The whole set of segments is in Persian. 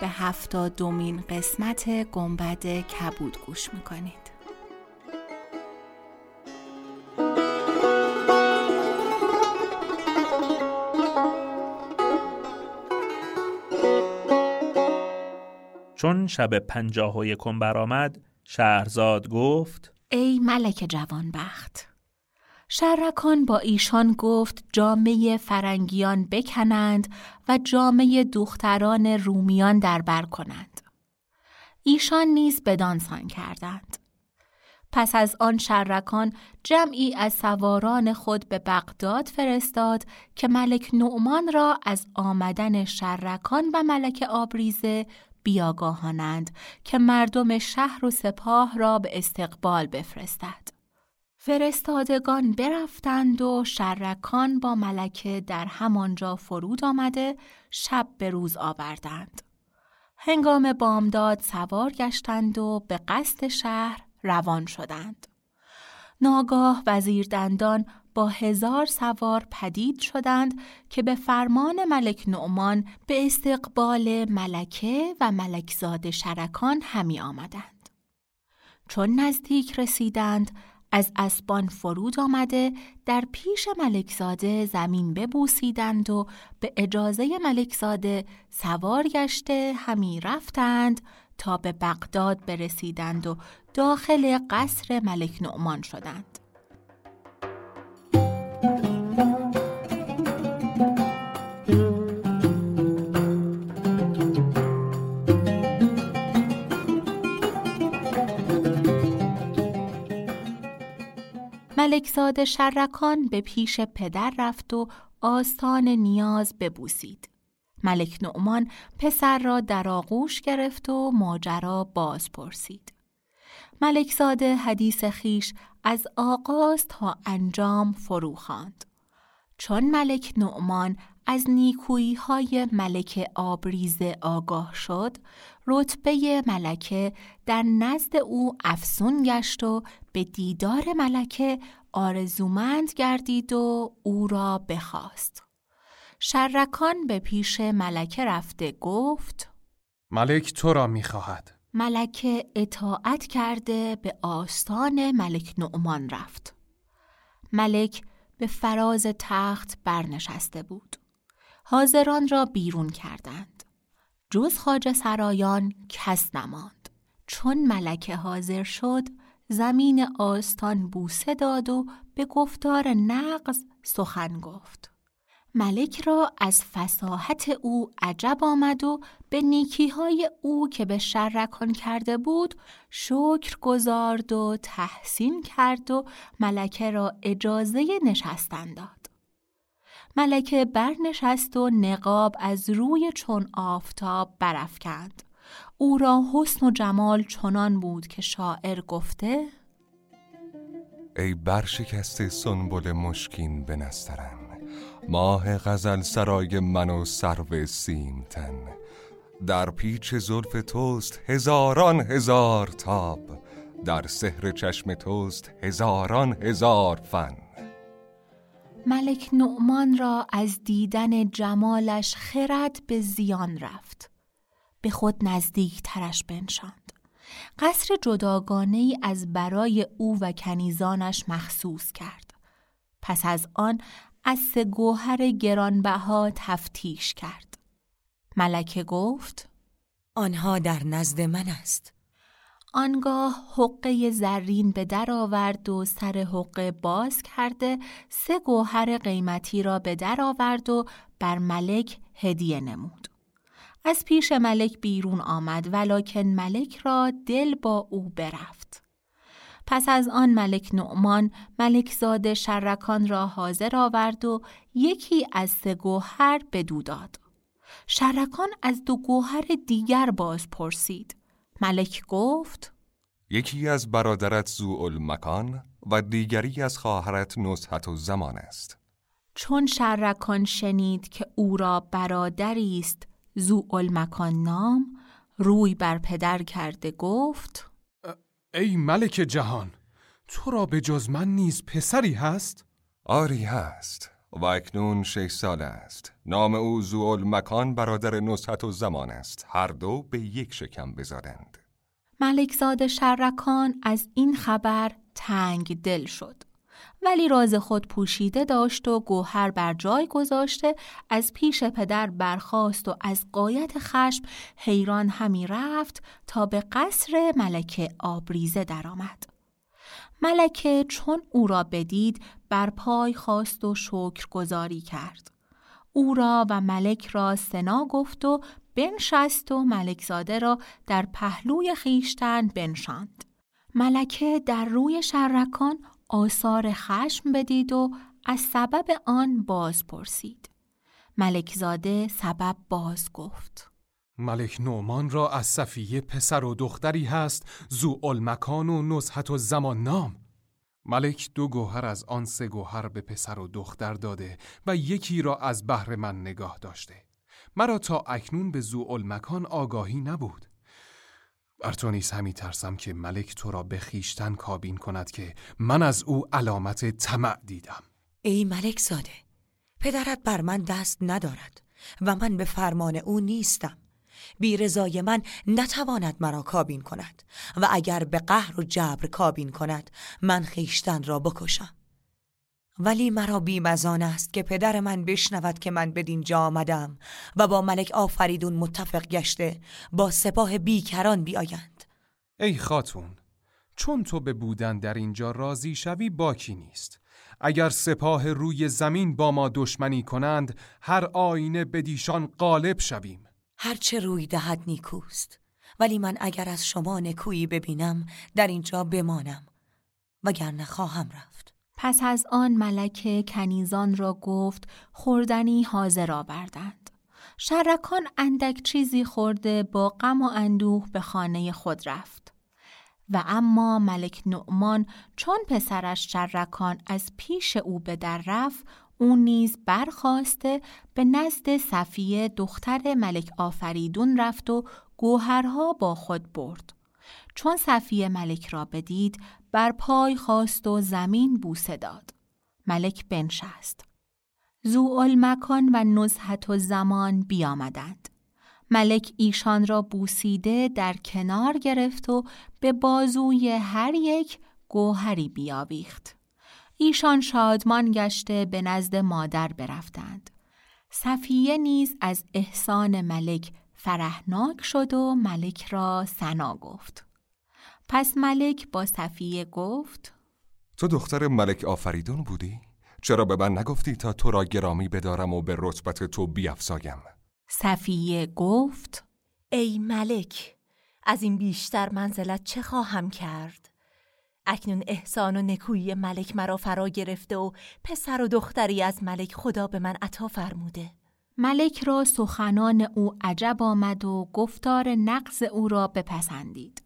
به هفتا دومین قسمت گنبد کبود گوش می‌کنید. چون شب پنجاه و یکم برآمد شهرزاد گفت ای ملک جوانبخت شرکان با ایشان گفت جامعه فرنگیان بکنند و جامعه دختران رومیان در بر کنند. ایشان نیز بدانسان کردند. پس از آن شرکان جمعی از سواران خود به بغداد فرستاد که ملک نعمان را از آمدن شرکان و ملک آبریزه بیاگاهانند که مردم شهر و سپاه را به استقبال بفرستد. فرستادگان برفتند و شرکان با ملکه در همانجا فرود آمده شب به روز آوردند. هنگام بامداد سوار گشتند و به قصد شهر روان شدند. ناگاه وزیر دندان با هزار سوار پدید شدند که به فرمان ملک نعمان به استقبال ملکه و ملکزاد شرکان همی آمدند. چون نزدیک رسیدند از اسبان فرود آمده در پیش ملکزاده زمین ببوسیدند و به اجازه ملکزاده سوار گشته همی رفتند تا به بغداد برسیدند و داخل قصر ملک نعمان شدند. ملکزاد شرکان به پیش پدر رفت و آستان نیاز ببوسید. ملک نعمان پسر را در آغوش گرفت و ماجرا باز پرسید. ملکزاده حدیث خیش از آغاز تا انجام فرو خواند. چون ملک نعمان از نیکویی های ملک آبریزه آگاه شد، رتبه ملکه در نزد او افسون گشت و به دیدار ملکه آرزومند گردید و او را بخواست. شرکان به پیش ملکه رفته گفت ملک تو را می‌خواهد. ملکه اطاعت کرده به آستان ملک نعمان رفت. ملک به فراز تخت برنشسته بود. حاضران را بیرون کردند. جز خاج سرایان کس نماند. چون ملکه حاضر شد زمین آستان بوسه داد و به گفتار نقض سخن گفت. ملک را از فساحت او عجب آمد و به نیکیهای او که به شرکان کرده بود شکر گذارد و تحسین کرد و ملکه را اجازه نشستن داد. ملکه برنشست و نقاب از روی چون آفتاب برافکند. او را حسن و جمال چنان بود که شاعر گفته ای برشکسته سنبل مشکین به نسترن ماه غزل سرای من و سرو سیمتن در پیچ زلف توست هزاران هزار تاب در سحر چشم توست هزاران هزار فن ملک نعمان را از دیدن جمالش خرد به زیان رفت. به خود نزدیک ترش بنشاند. قصر جداگانه ای از برای او و کنیزانش مخصوص کرد. پس از آن از سه گوهر گرانبها تفتیش کرد. ملکه گفت آنها در نزد من است. آنگاه حقه زرین به در آورد و سر حقه باز کرده سه گوهر قیمتی را به در آورد و بر ملک هدیه نمود. از پیش ملک بیرون آمد ولکن ملک را دل با او برفت. پس از آن ملک نعمان ملک زاده شرکان را حاضر آورد و یکی از سه گوهر بدو داد. شرکان از دو گوهر دیگر باز پرسید. ملک گفت یکی از برادرت زوال مکان و دیگری از خواهرت نزحت و زمان است چون شرکان شنید که او را برادری است زوال مکان نام روی بر پدر کرده گفت ای ملک جهان تو را به جز من نیز پسری هست؟ آری هست و اکنون شش سال است. نام او زوال مکان برادر نصحت و زمان است. هر دو به یک شکم بزادند. ملکزاد شرکان از این خبر تنگ دل شد. ولی راز خود پوشیده داشت و گوهر بر جای گذاشته از پیش پدر برخاست و از قایت خشم حیران همی رفت تا به قصر ملکه آبریزه درآمد. ملکه چون او را بدید بر پای خواست و شکر گذاری کرد. او را و ملک را سنا گفت و بنشست و ملکزاده را در پهلوی خیشتن بنشاند. ملکه در روی شرکان آثار خشم بدید و از سبب آن باز پرسید. ملکزاده سبب باز گفت. ملک نومان را از صفیه پسر و دختری هست زو مکان و نزحت و زمان نام. ملک دو گوهر از آن سه گوهر به پسر و دختر داده و یکی را از بهر من نگاه داشته. مرا تا اکنون به زو مکان آگاهی نبود. بر تو نیز همی ترسم که ملک تو را به خیشتن کابین کند که من از او علامت طمع دیدم ای ملک زاده پدرت بر من دست ندارد و من به فرمان او نیستم بی رضای من نتواند مرا کابین کند و اگر به قهر و جبر کابین کند من خیشتن را بکشم. ولی مرا بیمزان است که پدر من بشنود که من بدین جا آمدم و با ملک آفریدون متفق گشته با سپاه بیکران بیایند. ای خاتون چون تو به بودن در اینجا راضی شوی باکی نیست. اگر سپاه روی زمین با ما دشمنی کنند هر آینه بدیشان غالب شویم. هرچه روی دهد نیکوست ولی من اگر از شما نکویی ببینم در اینجا بمانم وگرنه خواهم رفت پس از آن ملکه کنیزان را گفت خوردنی حاضر آوردند. شرکان اندک چیزی خورده با غم و اندوه به خانه خود رفت. و اما ملک نعمان چون پسرش شرکان از پیش او به در رفت او نیز برخواسته به نزد صفیه دختر ملک آفریدون رفت و گوهرها با خود برد. چون صفیه ملک را بدید بر پای خواست و زمین بوسه داد. ملک بنشست. زو مکان و نزحت و زمان بیامدند. ملک ایشان را بوسیده در کنار گرفت و به بازوی هر یک گوهری بیاویخت. ایشان شادمان گشته به نزد مادر برفتند. صفیه نیز از احسان ملک فرهناک شد و ملک را سنا گفت. پس ملک با صفیه گفت تو دختر ملک آفریدون بودی؟ چرا به من نگفتی تا تو را گرامی بدارم و به رتبت تو بیافزایم؟ صفیه گفت ای ملک از این بیشتر منزلت چه خواهم کرد؟ اکنون احسان و نکویی ملک مرا فرا گرفته و پسر و دختری از ملک خدا به من عطا فرموده. ملک را سخنان او عجب آمد و گفتار نقض او را بپسندید.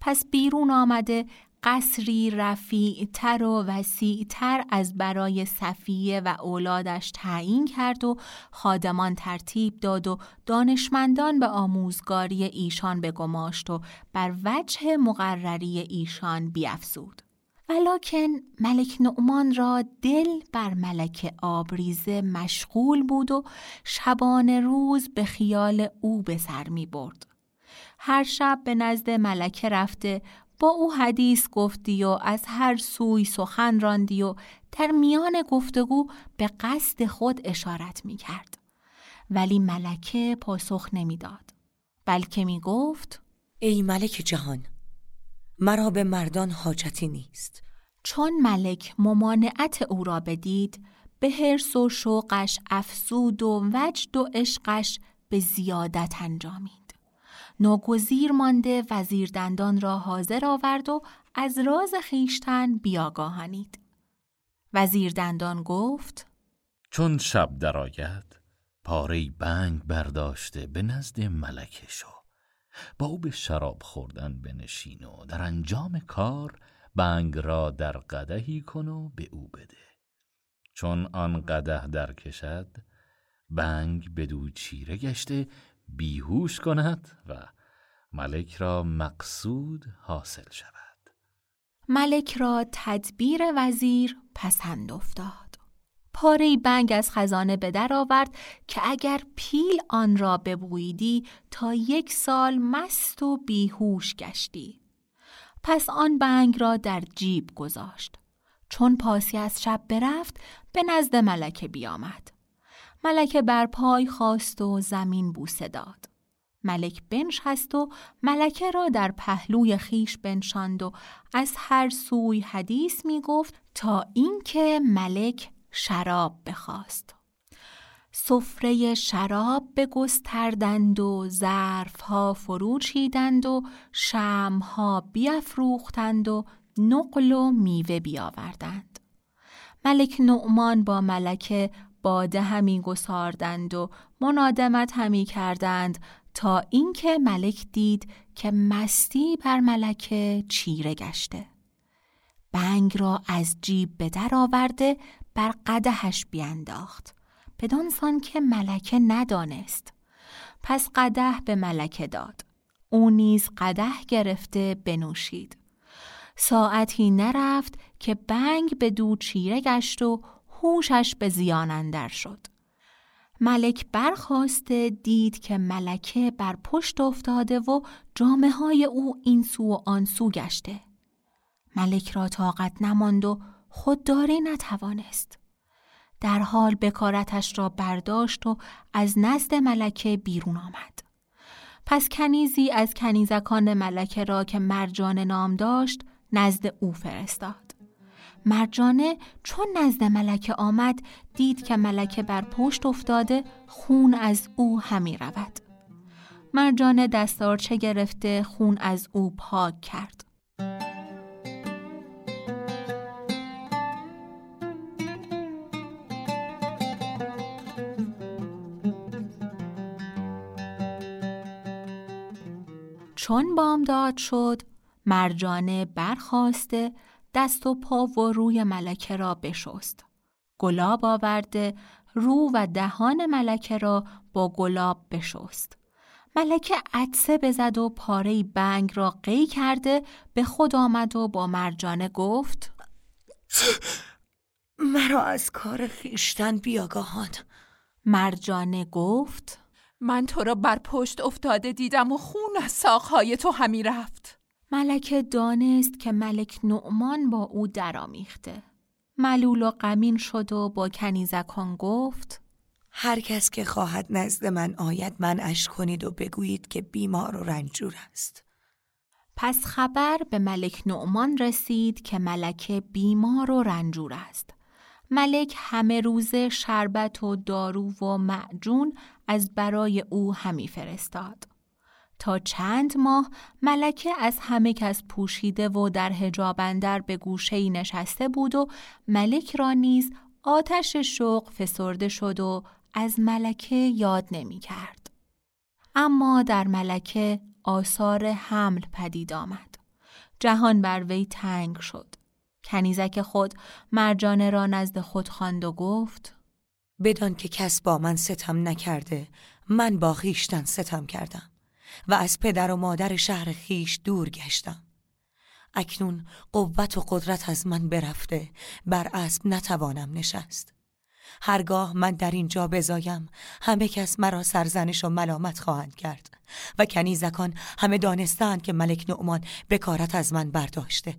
پس بیرون آمده قصری رفیع تر و وسیع تر از برای صفیه و اولادش تعیین کرد و خادمان ترتیب داد و دانشمندان به آموزگاری ایشان بگماشت و بر وجه مقرری ایشان بیافزود. ولیکن ملک نعمان را دل بر ملک آبریزه مشغول بود و شبان روز به خیال او به سر می برد. هر شب به نزد ملکه رفته با او حدیث گفتی و از هر سوی سخن راندی و در میان گفتگو به قصد خود اشارت می کرد. ولی ملکه پاسخ نمی‌داد. بلکه می گفت ای ملک جهان مرا به مردان حاجتی نیست چون ملک ممانعت او را بدید به حرس و شوقش افسود و وجد و عشقش به زیادت انجامید. ناگزیر مانده وزیر دندان را حاضر آورد و از راز خیشتن بیاگاهانید. وزیر دندان گفت چون شب درآید پاره بنگ برداشته به نزد ملکه شو با او به شراب خوردن بنشین و در انجام کار بنگ را در قدهی کن و به او بده چون آن قده در کشد بنگ بدو چیره گشته بیهوش کند و ملک را مقصود حاصل شود. ملک را تدبیر وزیر پسند افتاد. پاره بنگ از خزانه به در آورد که اگر پیل آن را ببویدی تا یک سال مست و بیهوش گشتی. پس آن بنگ را در جیب گذاشت. چون پاسی از شب برفت به نزد ملکه بیامد. ملکه بر پای خواست و زمین بوسه داد ملک بنشست و ملکه را در پهلوی خیش بنشاند و از هر سوی حدیث می گفت تا اینکه ملک شراب بخواست. سفره شراب بگستردند و ظرفها فرو چیدند و شمها بیافروختند و نقل و میوه بیاوردند. ملک نعمان با ملکه باده همی گساردند و منادمت همی کردند تا اینکه ملک دید که مستی بر ملکه چیره گشته. بنگ را از جیب به در آورده بر قدهش بینداخت. بدانسان که ملکه ندانست. پس قده به ملکه داد. او نیز قده گرفته بنوشید. ساعتی نرفت که بنگ به دو چیره گشت و هوشش به زیان اندر شد ملک برخواسته دید که ملکه بر پشت افتاده و جامعه های او این سو و آن سو گشته. ملک را طاقت نماند و خودداری نتوانست. در حال بکارتش را برداشت و از نزد ملکه بیرون آمد. پس کنیزی از کنیزکان ملکه را که مرجان نام داشت نزد او فرستاد. مرجانه چون نزد ملکه آمد دید که ملکه بر پشت افتاده خون از او همی رود. مرجانه دستارچه گرفته خون از او پاک کرد. چون بامداد شد مرجانه برخواسته دست و پا و روی ملکه را بشست. گلاب آورده رو و دهان ملکه را با گلاب بشست. ملکه عدسه بزد و پاره بنگ را قی کرده به خود آمد و با مرجانه گفت مرا از کار خیشتن بیاگاهان مرجانه گفت من تو را بر پشت افتاده دیدم و خون از ساقهای تو همی رفت ملکه دانست که ملک نعمان با او درآمیخته. ملول و غمین شد و با کنیزکان گفت هر کس که خواهد نزد من آید من اش کنید و بگویید که بیمار و رنجور است. پس خبر به ملک نعمان رسید که ملکه بیمار و رنجور است. ملک همه روزه شربت و دارو و معجون از برای او همی فرستاد. تا چند ماه ملکه از همه کس پوشیده و در هجابندر به گوشه نشسته بود و ملک را نیز آتش شوق فسرده شد و از ملکه یاد نمی کرد. اما در ملکه آثار حمل پدید آمد. جهان بر وی تنگ شد. کنیزک خود مرجانه را نزد خود خواند و گفت بدان که کس با من ستم نکرده من با خیشتن ستم کردم و از پدر و مادر شهر خیش دور گشتم. اکنون قوت و قدرت از من برفته بر اسب نتوانم نشست. هرگاه من در اینجا بزایم همه کس مرا سرزنش و ملامت خواهند کرد و کنیزکان همه دانستند که ملک نعمان بکارت از من برداشته.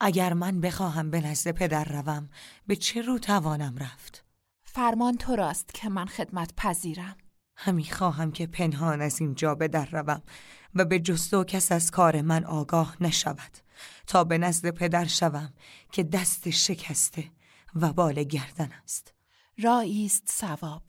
اگر من بخواهم به نزد پدر روم به چه رو توانم رفت؟ فرمان تو راست که من خدمت پذیرم. همی خواهم که پنهان از اینجا به در روم و به جستو کس از کار من آگاه نشود تا به نزد پدر شوم که دست شکسته و بال گردن است. راییست سواب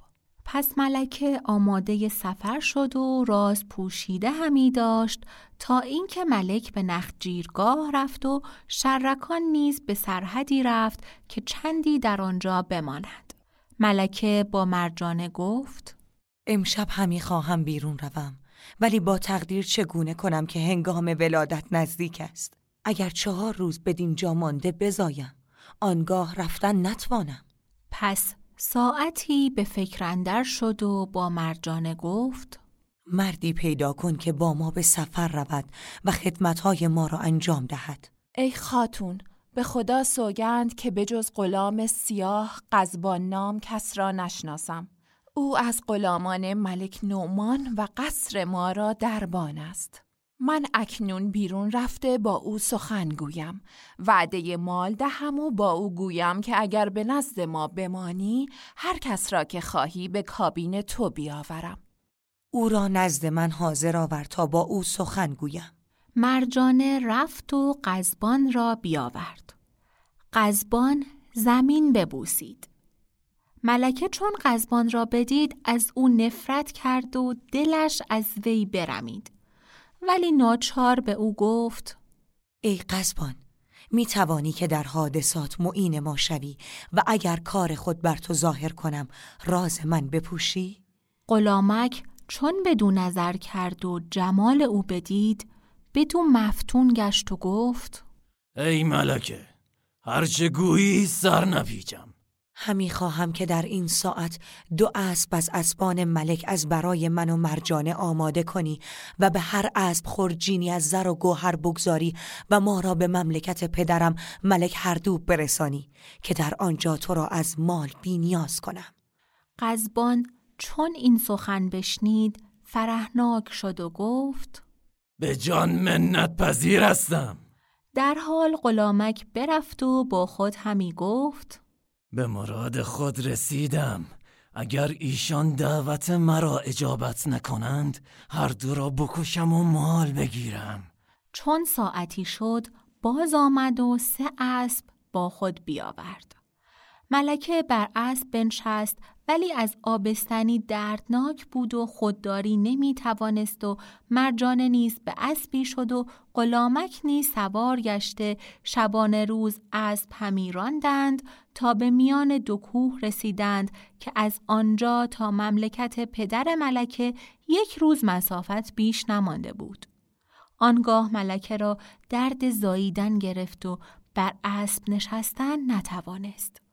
پس ملکه آماده سفر شد و راز پوشیده همی داشت تا اینکه ملک به نخجیرگاه رفت و شرکان نیز به سرحدی رفت که چندی در آنجا بماند ملکه با مرجانه گفت امشب همی خواهم بیرون روم ولی با تقدیر چگونه کنم که هنگام ولادت نزدیک است؟ اگر چهار روز بدین جا مانده بزایم آنگاه رفتن نتوانم. پس ساعتی به فکر اندر شد و با مرجانه گفت مردی پیدا کن که با ما به سفر رود و خدمتهای ما را انجام دهد. ای خاتون به خدا سوگند که به جز غلام سیاه قزبان نام کس را نشناسم. او از غلامان ملک نومان و قصر ما را دربان است. من اکنون بیرون رفته با او سخن گویم. وعده مال دهم و با او گویم که اگر به نزد ما بمانی هر کس را که خواهی به کابین تو بیاورم. او را نزد من حاضر آور تا با او سخن گویم. مرجانه رفت و قزبان را بیاورد. قزبان زمین ببوسید. ملکه چون قزبان را بدید از او نفرت کرد و دلش از وی برمید ولی ناچار به او گفت ای قزبان می توانی که در حادثات معین ما شوی و اگر کار خود بر تو ظاهر کنم راز من بپوشی؟ غلامک چون بدون نظر کرد و جمال او بدید بدون مفتون گشت و گفت ای ملکه هرچه گویی سر نپیچم همی خواهم که در این ساعت دو اسب از اسبان ملک از برای من و مرجانه آماده کنی و به هر اسب خورجینی از زر و گوهر بگذاری و ما را به مملکت پدرم ملک هردوب برسانی که در آنجا تو را از مال بینیاز کنم. قزبان چون این سخن بشنید فرهناک شد و گفت به جان منت پذیر هستم. در حال غلامک برفت و با خود همی گفت به مراد خود رسیدم. اگر ایشان دعوت مرا اجابت نکنند هر دو را بکشم و مال بگیرم. چون ساعتی شد باز آمد و سه اسب با خود بیاورد. ملکه بر اسب بنشست ولی از آبستنی دردناک بود و خودداری نمی توانست و مرجان نیز به اسبی شد و غلامک نیز سوار گشته شبان روز اسب همی راندند تا به میان دو کوه رسیدند که از آنجا تا مملکت پدر ملکه یک روز مسافت بیش نمانده بود. آنگاه ملکه را درد زاییدن گرفت و بر اسب نشستن نتوانست.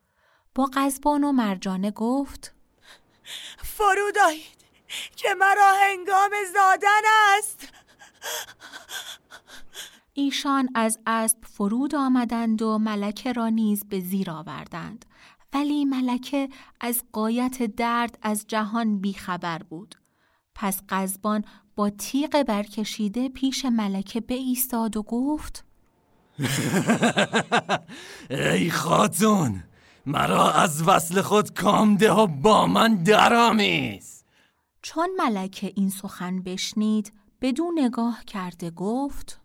با قزبان و مرجانه گفت فرود آیید که مرا هنگام زادن است. ایشان از اسب فرود آمدند و ملکه را نیز به زیر آوردند. ولی ملکه از قایت درد از جهان بیخبر بود. پس قزبان با تیغ برکشیده پیش ملکه ایستاد و گفت ای خاتون! مرا از وصل خود کامده و با من درامیز چون ملکه این سخن بشنید بدون نگاه کرده گفت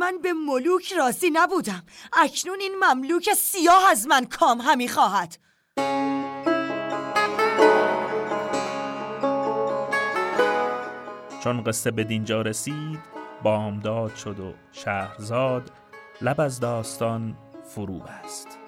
من به ملوک راضی نبودم. اکنون این مملوک سیاه از من کام همی خواهد. چون قصه به دینجا رسید بامداد شد و شهرزاد لب از داستان فرو بست